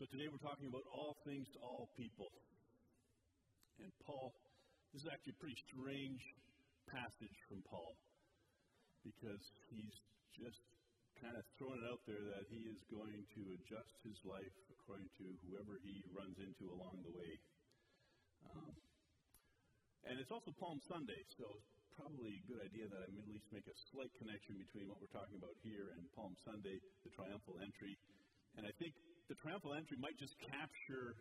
So today we're talking about all things to all people. And Paul, this is actually a pretty strange passage from Paul because he's just kind of throwing it out there that he is going to adjust his life according to whoever he runs into along the way. Um, and it's also Palm Sunday, so probably a good idea that I at least make a slight connection between what we're talking about here and Palm Sunday, the triumphal entry. And I think the triumphal entry might just capture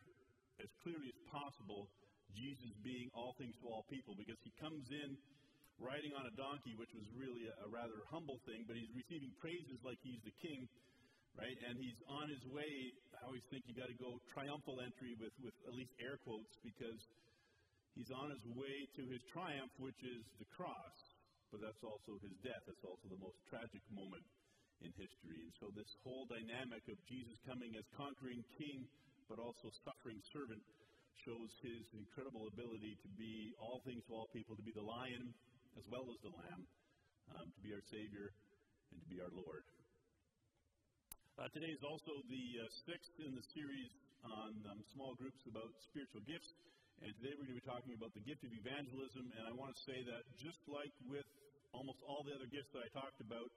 as clearly as possible Jesus being all things to all people because he comes in riding on a donkey, which was really a, a rather humble thing, but he's receiving praises like he's the king, right? And he's on his way. I always think you got to go triumphal entry with, with at least air quotes because he's on his way to his triumph, which is the cross. But that's also his death. That's also the most tragic moment in history. And so, this whole dynamic of Jesus coming as conquering king, but also suffering servant, shows his incredible ability to be all things to all people, to be the lion as well as the lamb, um, to be our Savior and to be our Lord. Uh, today is also the uh, sixth in the series on um, small groups about spiritual gifts. And today we're going to be talking about the gift of evangelism. And I want to say that just like with almost all the other gifts that I talked about,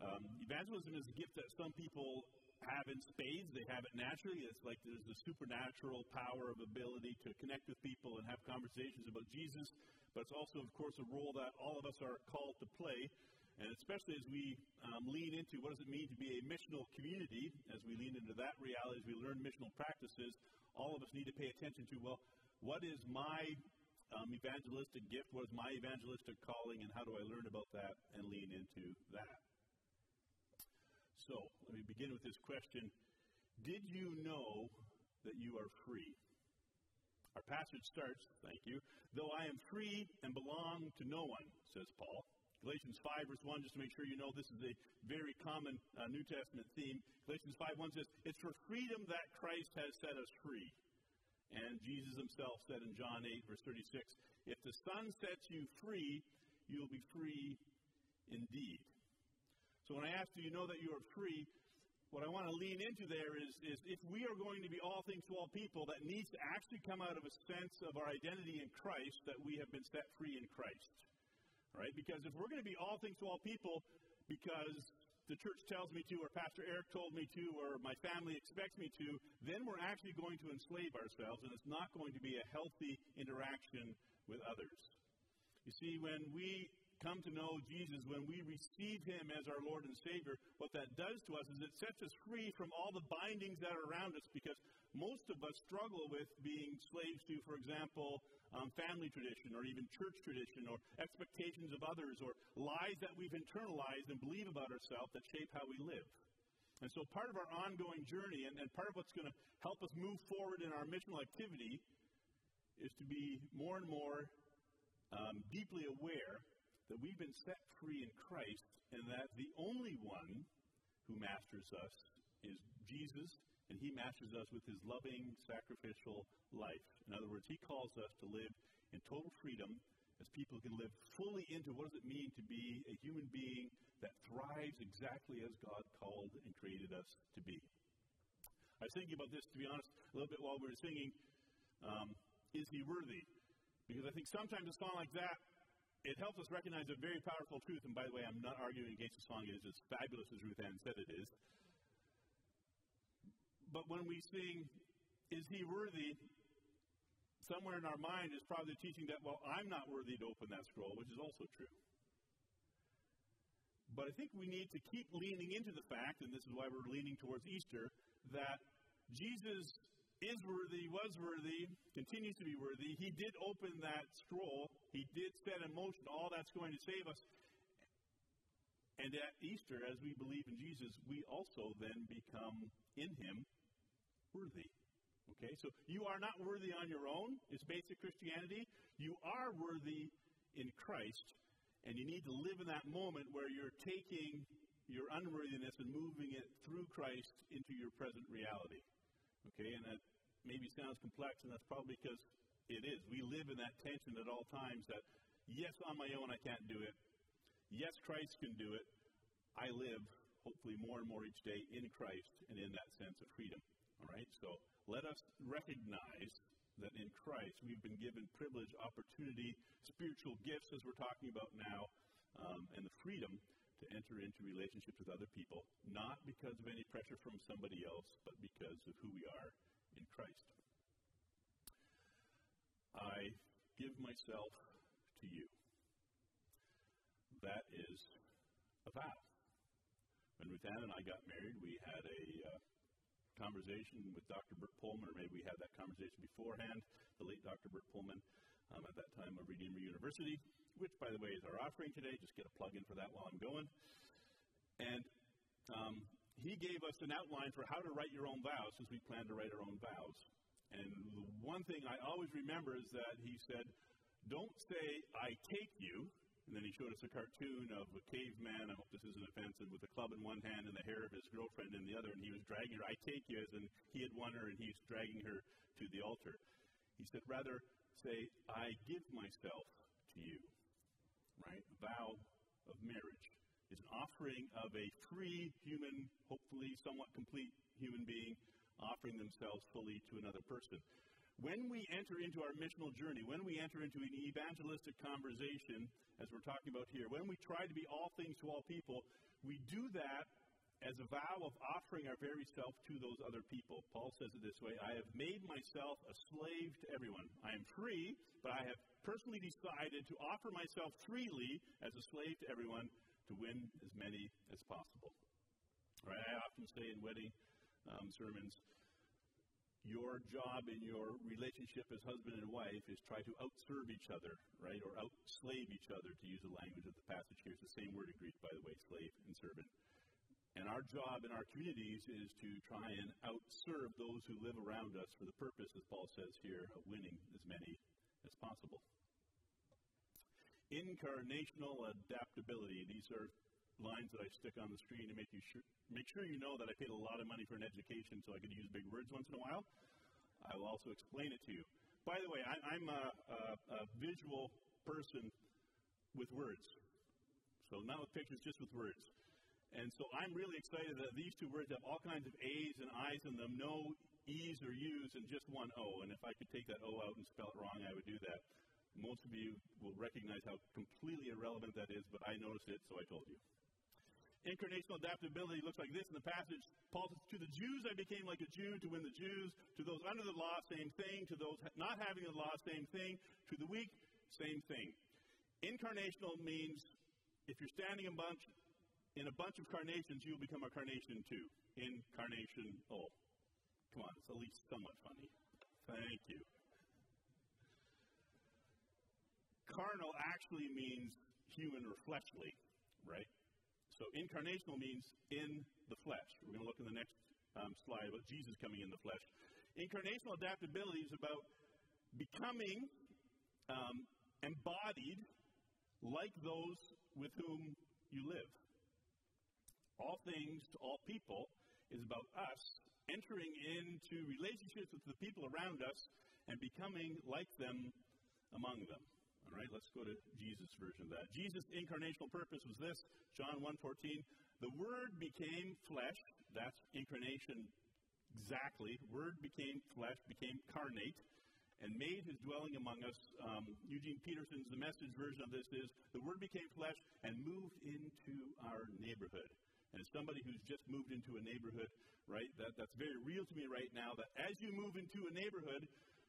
um, evangelism is a gift that some people have in spades. They have it naturally. It's like there's the supernatural power of ability to connect with people and have conversations about Jesus. But it's also, of course, a role that all of us are called to play. And especially as we um, lean into what does it mean to be a missional community, as we lean into that reality, as we learn missional practices, all of us need to pay attention to, well, what is my um, evangelistic gift? What is my evangelistic calling? And how do I learn about that and lean into that? So, let me begin with this question Did you know that you are free? Our passage starts, thank you, though I am free and belong to no one, says Paul. Galatians 5, verse 1, just to make sure you know this is a very common uh, New Testament theme. Galatians 5, 1 says, It's for freedom that Christ has set us free. And Jesus himself said in John 8, verse 36, If the Son sets you free, you will be free indeed. So when I ask, do you know that you are free? What I want to lean into there is, is if we are going to be all things to all people, that needs to actually come out of a sense of our identity in Christ, that we have been set free in Christ. Right? Because if we're going to be all things to all people, because the church tells me to, or Pastor Eric told me to, or my family expects me to, then we're actually going to enslave ourselves, and it's not going to be a healthy interaction with others. You see, when we come to know Jesus, when we receive Him as our Lord and Savior, what that does to us is it sets us free from all the bindings that are around us because most of us struggle with being slaves to, for example, um, family tradition or even church tradition or expectations of others or lies that we've internalized and believe about ourselves that shape how we live. And so part of our ongoing journey and, and part of what's going to help us move forward in our missional activity is to be more and more um, deeply aware that we've been set free in Christ and that the only one who masters us is Jesus, and he masters us with his loving, sacrificial life. In other words, he calls us to live in total freedom as people can live fully into what does it mean to be a human being that thrives exactly as God called and created us to be. I was thinking about this, to be honest, a little bit while we were singing, um, Is He Worthy? Because I think sometimes a song like that it helps us recognize a very powerful truth. And by the way, I'm not arguing against the song. It is as fabulous as Ruth Ann said it is. But when we sing, Is He Worthy? Somewhere in our mind is probably teaching that, well, I'm not worthy to open that scroll, which is also true. But I think we need to keep leaning into the fact, and this is why we're leaning towards Easter, that Jesus is worthy, was worthy, continues to be worthy. He did open that scroll. He did set in motion all that's going to save us. And at Easter, as we believe in Jesus, we also then become in Him worthy. Okay, so you are not worthy on your own, is basic Christianity. You are worthy in Christ, and you need to live in that moment where you're taking your unworthiness and moving it through Christ into your present reality. Okay, and that maybe sounds complex, and that's probably because it is. We live in that tension at all times that, yes, on my own I can't do it. Yes, Christ can do it. I live hopefully more and more each day in Christ and in that sense of freedom. All right? So let us recognize that in Christ we've been given privilege, opportunity, spiritual gifts, as we're talking about now, um, and the freedom to enter into relationships with other people, not because of any pressure from somebody else, but because of who we are in Christ. I give myself to you. That is a vow. When Ruth Ann and I got married, we had a uh, conversation with Dr. Bert Polman, or maybe we had that conversation beforehand, the late Dr. Bert Polman, um, at that time of Redeemer University, which, by the way, is our offering today. Just get a plug in for that while I'm going. And um, he gave us an outline for how to write your own vows, since we plan to write our own vows. And the one thing I always remember is that he said, Don't say, I take you, and then he showed us a cartoon of a caveman, I hope this isn't offensive, with a club in one hand and the hair of his girlfriend in the other, and he was dragging her. I take you, as in he had won her and he's dragging her to the altar. He said, rather say, I give myself to you. Right? A vow of marriage is an offering of a free human, hopefully somewhat complete human being, offering themselves fully to another person. When we enter into our missional journey, when we enter into an evangelistic conversation, as we're talking about here, when we try to be all things to all people, we do that as a vow of offering our very self to those other people. Paul says it this way I have made myself a slave to everyone. I am free, but I have personally decided to offer myself freely as a slave to everyone to win as many as possible. Right? I often say in wedding um, sermons, your job in your relationship as husband and wife is try to outserve each other, right? Or outslave each other, to use the language of the passage here. It's the same word in Greek, by the way, slave and servant. Our job in our communities is to try and outserve those who live around us for the purpose, as Paul says here, of winning as many as possible. Incarnational adaptability. These are lines that I stick on the screen to make you sure, make sure you know that I paid a lot of money for an education so I could use big words once in a while. I will also explain it to you. By the way, I, am a, a, a visual person with words. So not with pictures, just with words. And so I'm really excited that these two words have all kinds of A's and I's in them, no E's or U's, and just one O. And if I could take that O out and spell it wrong, I would do that. Most of you will recognize how completely irrelevant that is, but I noticed it, so I told you. Incarnational adaptability looks like this in the passage. Paul says, To the Jews I became like a Jew to win the Jews. To those under the law, same thing. To those not having the law, same thing. To the weak, same thing. Incarnational means if you're standing a bunch in a bunch of carnations, you'll become a carnation too. Incarnation. Oh, come on, it's at least somewhat funny. Thank you. Carnal actually means human or fleshly, right? So incarnational means in the flesh. We're going to look in the next um, slide about Jesus coming in the flesh. Incarnational adaptability is about becoming um, embodied like those with whom you live. All things to all people is about us entering into relationships with the people around us and becoming like them among them. All right, let's go to Jesus' version of that. Jesus' incarnational purpose was this, John 1.14. The Word became flesh. That's incarnation exactly. Word became flesh, became carnate, and made his dwelling among us. Um, Eugene Peterson's, the message version of this is, the Word became flesh and moved into our neighborhood. And as somebody who's just moved into a neighborhood, right, that, that's very real to me right now, that as you move into a neighborhood,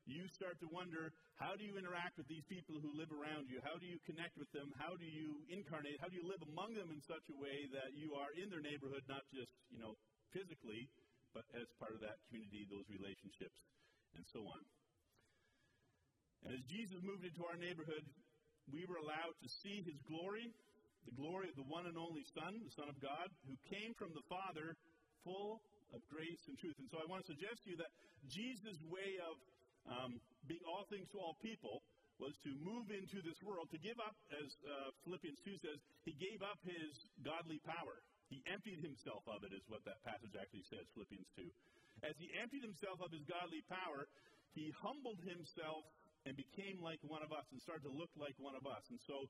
you start to wonder how do you interact with these people who live around you? How do you connect with them? How do you incarnate? How do you live among them in such a way that you are in their neighborhood, not just, you know, physically, but as part of that community, those relationships, and so on. And as Jesus moved into our neighborhood, we were allowed to see his glory, the glory of the one and only Son, the Son of God, who came from the Father full of grace and truth. And so I want to suggest to you that Jesus' way of um, being all things to all people, was to move into this world, to give up, as uh, Philippians 2 says, he gave up his godly power. He emptied himself of it, is what that passage actually says, Philippians 2. As he emptied himself of his godly power, he humbled himself and became like one of us and started to look like one of us. And so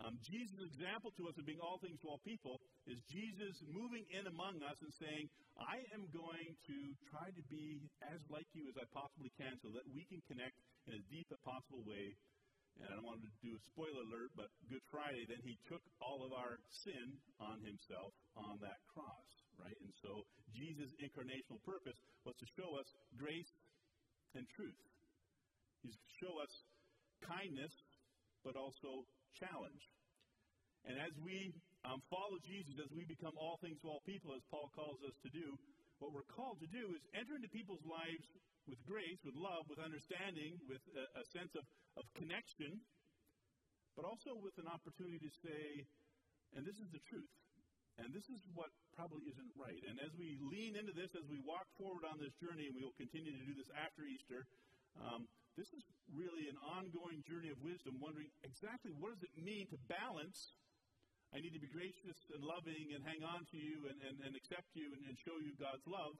Um, Jesus' example to us of being all things to all people is Jesus moving in among us and saying, I am going to try to be as like you as I possibly can so that we can connect in as deep a possible way. And I don't want to do a spoiler alert, but Good Friday, then he took all of our sin on himself on that cross, right? And so Jesus' incarnational purpose was to show us grace and truth. He's to show us kindness, but also challenge. And as we um, follow Jesus, as we become all things to all people, as Paul calls us to do, what we're called to do is enter into people's lives with grace, with love, with understanding, with a, a sense of, of connection, but also with an opportunity to say, and this is the truth. And this is what probably isn't right. And as we lean into this, as we walk forward on this journey, and we will continue to do this after Easter, um, this is really an ongoing journey of wisdom, wondering exactly what does it mean to balance. I need to be gracious and loving and hang on to you and, and, and accept you and, and show you God's love,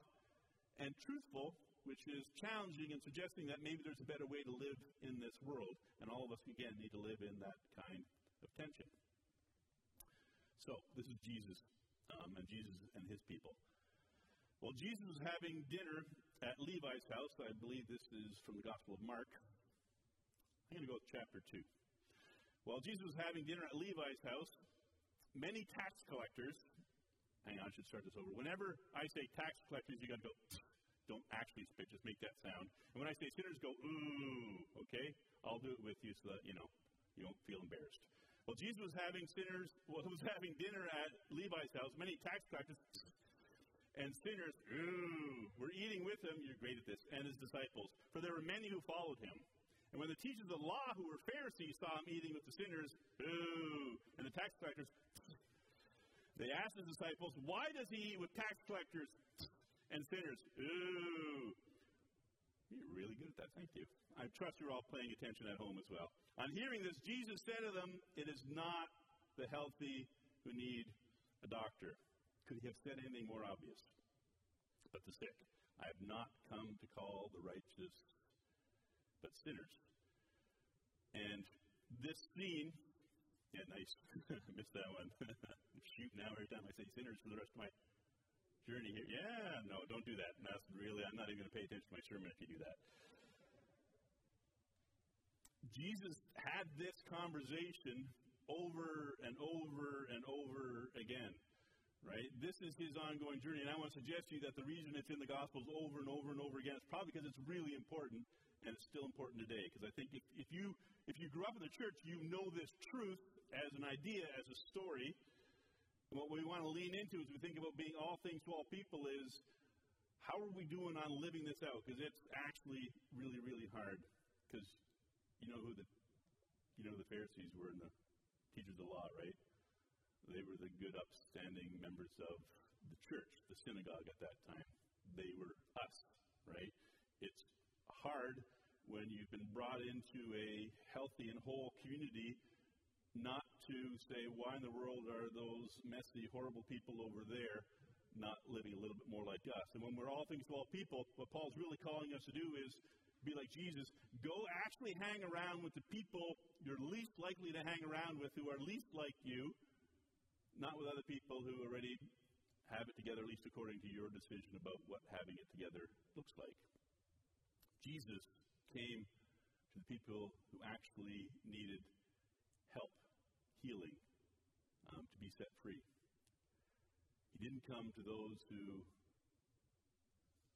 and truthful, which is challenging and suggesting that maybe there's a better way to live in this world. And all of us, again, need to live in that kind of tension. So, this is Jesus um, and Jesus and his people. Well, Jesus was having dinner at Levi's house. I believe this is from the Gospel of Mark. I'm going to go to chapter 2. While Jesus was having dinner at Levi's house, many tax collectors, hang on, I should start this over. Whenever I say tax collectors, you got to go, don't actually spit, just make that sound. And when I say sinners, go, ooh, okay? I'll do it with you so that, you know, you don't feel embarrassed. Well, Jesus was having sinners, well, was having dinner at Levi's house. Many tax collectors and sinners, ooh, were eating with him, you're great at this, and his disciples. For there were many who followed him. And when the teachers of the law, who were Pharisees, saw him eating with the sinners, ooh, and the tax collectors, they asked his disciples, Why does he eat with tax collectors and sinners? Ooh. You're really good at that. Thank you. I trust you're all paying attention at home as well. On hearing this, Jesus said to them, It is not the healthy who need a doctor, could he have said anything more obvious? But the sick. I have not come to call the righteous, but sinners. And this scene, yeah, nice. Missed that one. Shoot now every time I say sinners for the rest of my journey here. Yeah, no, don't do that. That's really, I'm not even going to pay attention to my sermon if you do that. Jesus had this conversation over and over and over again right? This is his ongoing journey, and I want to suggest to you that the reason it's in the Gospels over and over and over again is probably because it's really important, and it's still important today. Because I think if, if you if you grew up in the church, you know this truth as an idea, as a story. And what we want to lean into as we think about being all things to all people is how are we doing on living this out? Because it's actually really, really hard. Because you know who the you know the Pharisees were and the teachers of the law, right? They were the good, upstanding members of the church, the synagogue at that time. They were us, right? It's hard when you've been brought into a healthy and whole community not to say, why in the world are those messy, horrible people over there not living a little bit more like us? And when we're all things to all people, what Paul's really calling us to do is be like Jesus. Go actually hang around with the people you're least likely to hang around with who are least like you not with other people who already have it together, at least according to your decision about what having it together looks like. Jesus came to the people who actually needed help, healing, um, to be set free. He didn't come to those who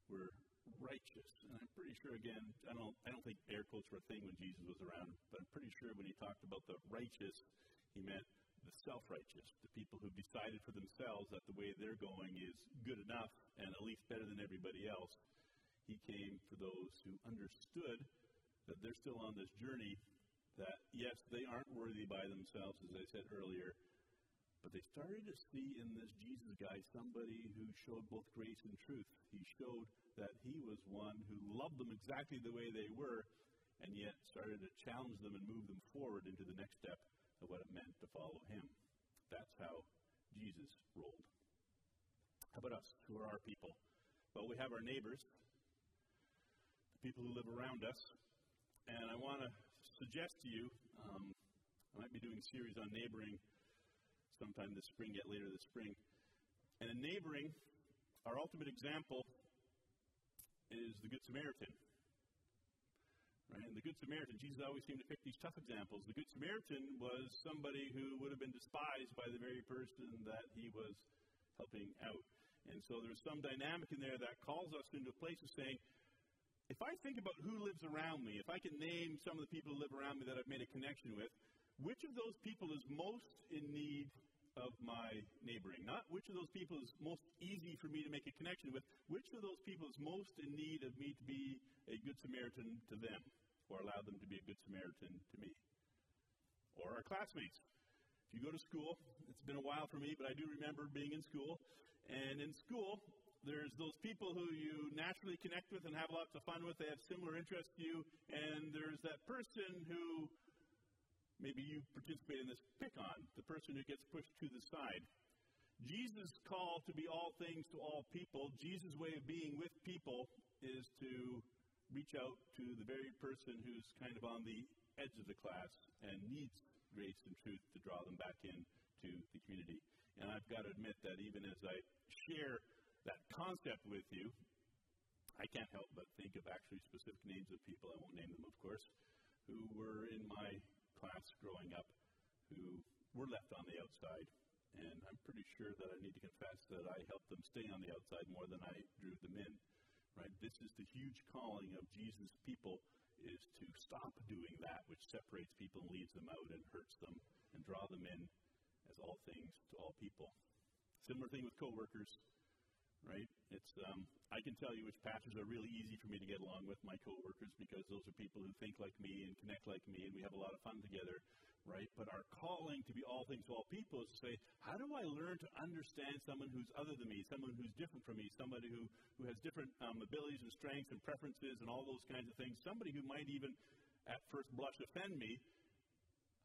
were righteous. And I'm pretty sure, again, I don't, I don't think air quotes were a thing when Jesus was around, but I'm pretty sure when he talked about the righteous, he meant the self righteous, the people who decided for themselves that the way they're going is good enough and at least better than everybody else. He came for those who understood that they're still on this journey, that yes, they aren't worthy by themselves, as I said earlier, but they started to see in this Jesus guy somebody who showed both grace and truth. He showed that he was one who loved them exactly the way they were, and yet started to challenge them and move them forward into the next step of what it meant to follow him. That's how Jesus rolled. How about us? Who are our people? Well, we have our neighbors, the people who live around us. And I want to suggest to you, um, I might be doing a series on neighboring sometime this spring, yet later this spring. And in neighboring, our ultimate example is the Good Samaritan. Right? And the Good Samaritan, Jesus always seemed to pick these tough examples. The Good Samaritan was somebody who would have been despised by the very person that he was helping out. And so there's some dynamic in there that calls us into a place of saying, if I think about who lives around me, if I can name some of the people who live around me that I've made a connection with, which of those people is most in need of my neighboring. Not which of those people is most easy for me to make a connection with, which of those people is most in need of me to be a good Samaritan to them, or allow them to be a good Samaritan to me. Or our classmates. If you go to school, it's been a while for me, but I do remember being in school. And in school, there's those people who you naturally connect with and have lots of fun with. They have similar interests to you. And there's that person who maybe you participate in this pick on, the person who gets pushed to the side. Jesus' call to be all things to all people, Jesus' way of being with people is to reach out to the very person who's kind of on the edge of the class and needs grace and truth to draw them back in to the community. And I've got to admit that even as I share that concept with you, I can't help but think of actually specific names of people, I won't name them, of course, who were in my class growing up who were left on the outside. And I'm pretty sure that I need to confess that I helped them stay on the outside more than I drew them in. Right? This is the huge calling of Jesus' people is to stop doing that which separates people and leaves them out and hurts them and draw them in as all things to all people. Similar thing with coworkers right? It's um, I can tell you which pastors are really easy for me to get along with my coworkers because those are people who think like me and connect like me, and we have a lot of fun together, right? But our calling to be all things to all people is to say, how do I learn to understand someone who's other than me, someone who's different from me, somebody who who has different um, abilities and strengths and preferences and all those kinds of things, somebody who might even at first blush offend me.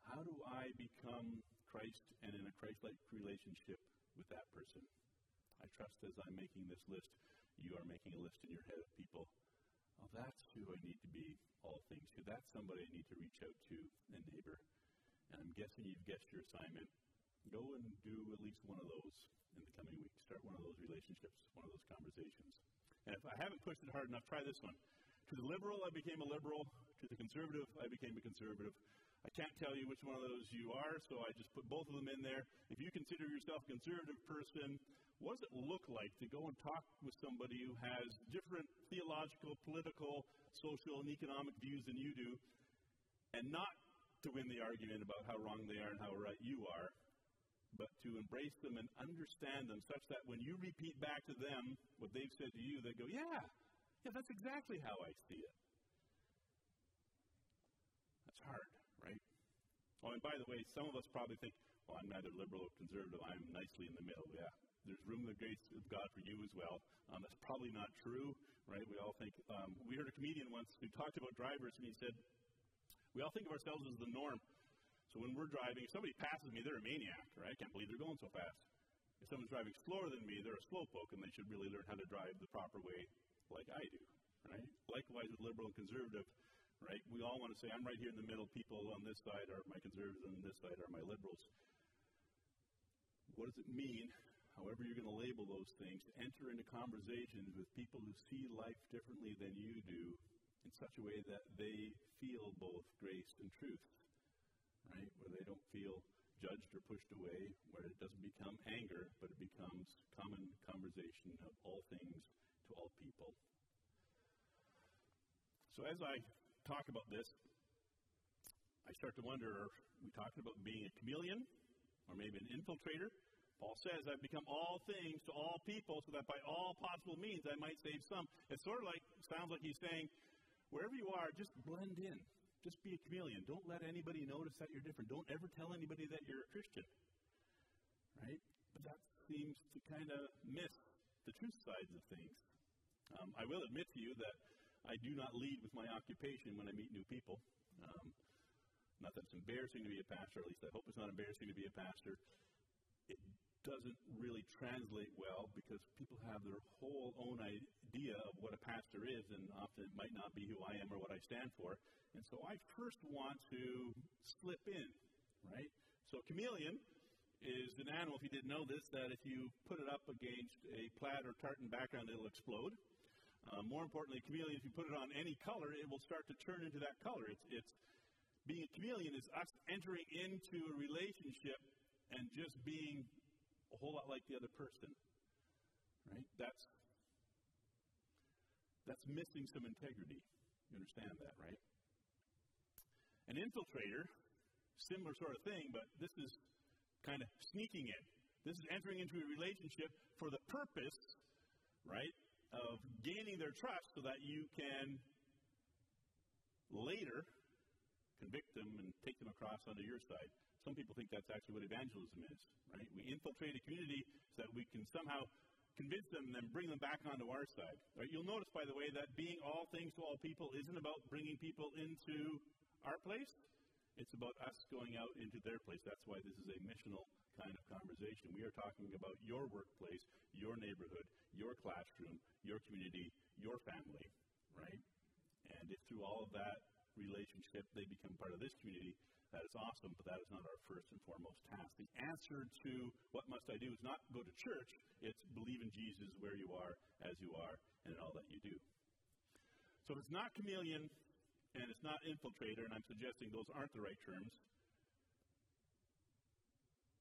How do I become Christ and in a Christ-like relationship with that person? I trust as I'm making this list, you are making a list in your head of people. Oh, that's who I need to be all things to. That's somebody I need to reach out to, a neighbor. And I'm guessing you've guessed your assignment. Go and do at least one of those in the coming weeks. Start one of those relationships, one of those conversations. And if I haven't pushed it hard enough, try this one. To the liberal, I became a liberal. To the conservative, I became a conservative. I can't tell you which one of those you are, so I just put both of them in there. If you consider yourself a conservative person, what does it look like to go and talk with somebody who has different theological, political, social, and economic views than you do, and not to win the argument about how wrong they are and how right you are, but to embrace them and understand them such that when you repeat back to them what they've said to you, they go, Yeah, yeah, that's exactly how I see it. That's hard, right? Oh, and by the way, some of us probably think, well, I'm neither liberal or conservative. I'm nicely in the middle. Yeah, there's room in the grace of God for you as well. Um, that's probably not true, right? We all think. Um, we heard a comedian once who talked about drivers, and he said, "We all think of ourselves as the norm. So when we're driving, if somebody passes me, they're a maniac, right? I can't believe they're going so fast. If someone's driving slower than me, they're a slowpoke, and they should really learn how to drive the proper way, like I do, right? Likewise with liberal and conservative." Right? We all want to say, I'm right here in the middle. People on this side are my conservatives, and on this side are my liberals. What does it mean however you're going to label those things, to enter into conversations with people who see life differently than you do in such a way that they feel both grace and truth, right? Where they don't feel judged or pushed away, where it doesn't become anger, but it becomes common conversation of all things to all people. So as I talk about this, I start to wonder are we talking about being a chameleon or maybe an infiltrator? Paul says, I've become all things to all people so that by all possible means I might save some. It sort of like sounds like he's saying, wherever you are, just blend in. Just be a chameleon. Don't let anybody notice that you're different. Don't ever tell anybody that you're a Christian. Right? But that seems to kind of miss the truth sides of things. Um, I will admit to you that I do not lead with my occupation when I meet new people. Um, not that it's embarrassing to be a pastor, at least I hope it's not embarrassing to be a pastor. It doesn't really translate well because people have their whole own idea of what a pastor is, and often it might not be who I am or what I stand for. And so I first want to slip in right? So chameleon is an animal, if you didn't know this, that if you put it up against a plaid or tartan background, it'll explode. Uh, more importantly, chameleon, if you put it on any color, it will start to turn into that color. It's, it's being a chameleon is us entering into a relationship and just being a whole lot like the other person. Right? That's that's missing some integrity. You understand that, right? An infiltrator, similar sort of thing, but this is kind of sneaking in. This is entering into a relationship for the purpose, right, of gaining their trust so that you can later convict them and take them across onto your side. Some people think that's actually what evangelism is, right? We infiltrate a community so that we can somehow convince them and then bring them back onto our side. Right? You'll notice, by the way, that being all things to all people isn't about bringing people into our place. It's about us going out into their place. That's why this is a missional kind of conversation. We are talking about your workplace, your neighborhood, your classroom, your community, your family, right? And if through all of that relationship they become part of this community, that is awesome, but that is not our first and foremost task. The answer to what must I do is not go to church, it's believe in Jesus where you are, as you are, and in all that you do. So if it's not chameleon and it's not infiltrator, and I'm suggesting those aren't the right terms,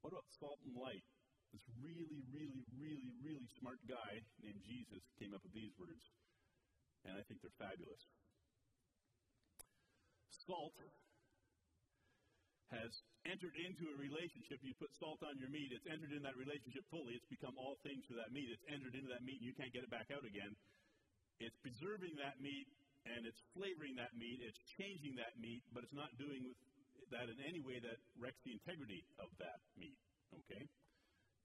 what about salt and light? This really, really, really, really smart guy named Jesus came up with these words, and I think they're fabulous. Salt has entered into a relationship. You put salt on your meat, it's entered in that relationship fully. It's become all things to that meat. It's entered into that meat, and you can't get it back out again. It's preserving that meat and it's flavoring that meat. It's changing that meat, but it's not doing that in any way that wrecks the integrity of that meat. Okay?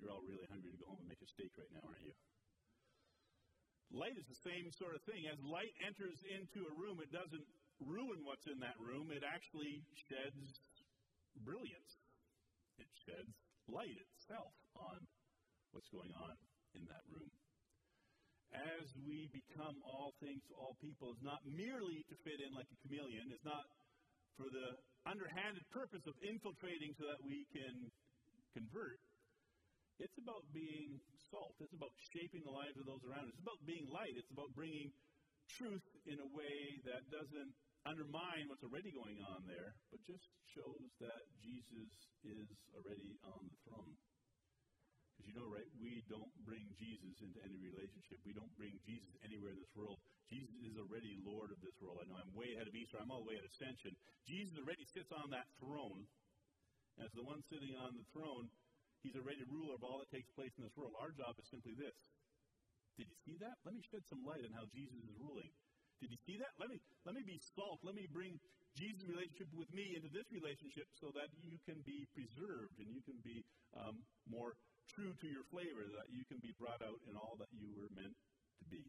You're all really hungry to go home and make a steak right now, aren't you? Light is the same sort of thing. As light enters into a room, it doesn't ruin what's in that room, it actually sheds brilliance. It sheds light itself on what's going on in that room. As we become all things to all people, is not merely to fit in like a chameleon, it's not for the underhanded purpose of infiltrating so that we can convert. It's about being salt. It's about shaping the lives of those around us. It's about being light. It's about bringing truth in a way that doesn't undermine what's already going on there, but just shows that Jesus is already on the throne. Because you know, right, we don't bring Jesus into any relationship. We don't bring Jesus anywhere in this world. Jesus is already Lord of this world. I know I'm way ahead of Easter. I'm all the way at Ascension. Jesus already sits on that throne. As the one sitting on the throne, he's already ruler of all that takes place in this world. Our job is simply this. Did you see that? Let me shed some light on how Jesus is ruling. Did you see that? Let me, let me be salt. Let me bring Jesus' relationship with me into this relationship so that you can be preserved and you can be um, more true to your flavor, that you can be brought out in all that you were meant to be.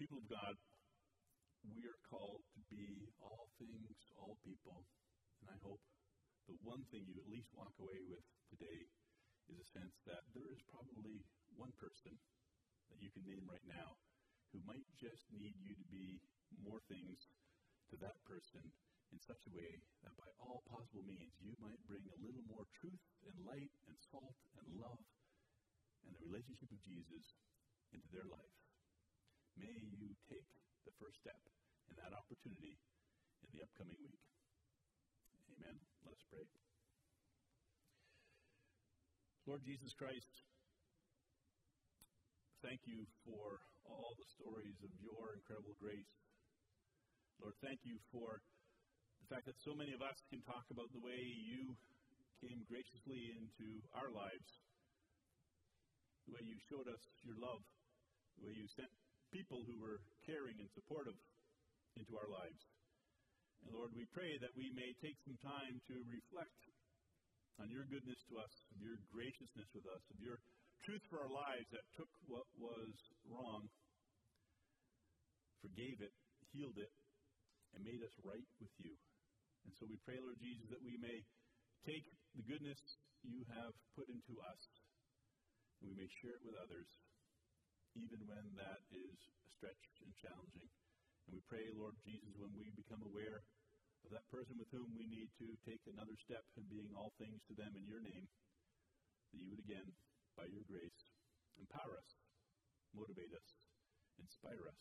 People of God, we are called to be all things to all people. And I hope the one thing you at least walk away with today is a sense that there is probably one person that you can name right now who might just need you to be more things to that person in such a way that by all possible means you might bring a little more truth and light and salt and love and the relationship of Jesus into their life. May you take the first step in that opportunity in the upcoming week. Amen. Let us pray. Lord Jesus Christ, thank you for all the stories of your incredible grace. Lord, thank you for the fact that so many of us can talk about the way you came graciously into our lives, the way you showed us your love, the way you sent people who were caring and supportive into our lives. And Lord, we pray that we may take some time to reflect on your goodness to us, of your graciousness with us, of your truth for our lives that took what was wrong forgave it, healed it, and made us right with you. And so we pray, Lord Jesus, that we may take the goodness you have put into us and we may share it with others, even when that is stretched and challenging. And we pray, Lord Jesus, when we become aware of that person with whom we need to take another step in being all things to them in your name, that you would again, by your grace, empower us, motivate us, inspire us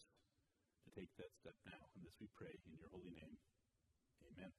to take that step now. And this we pray in your holy name. Amen.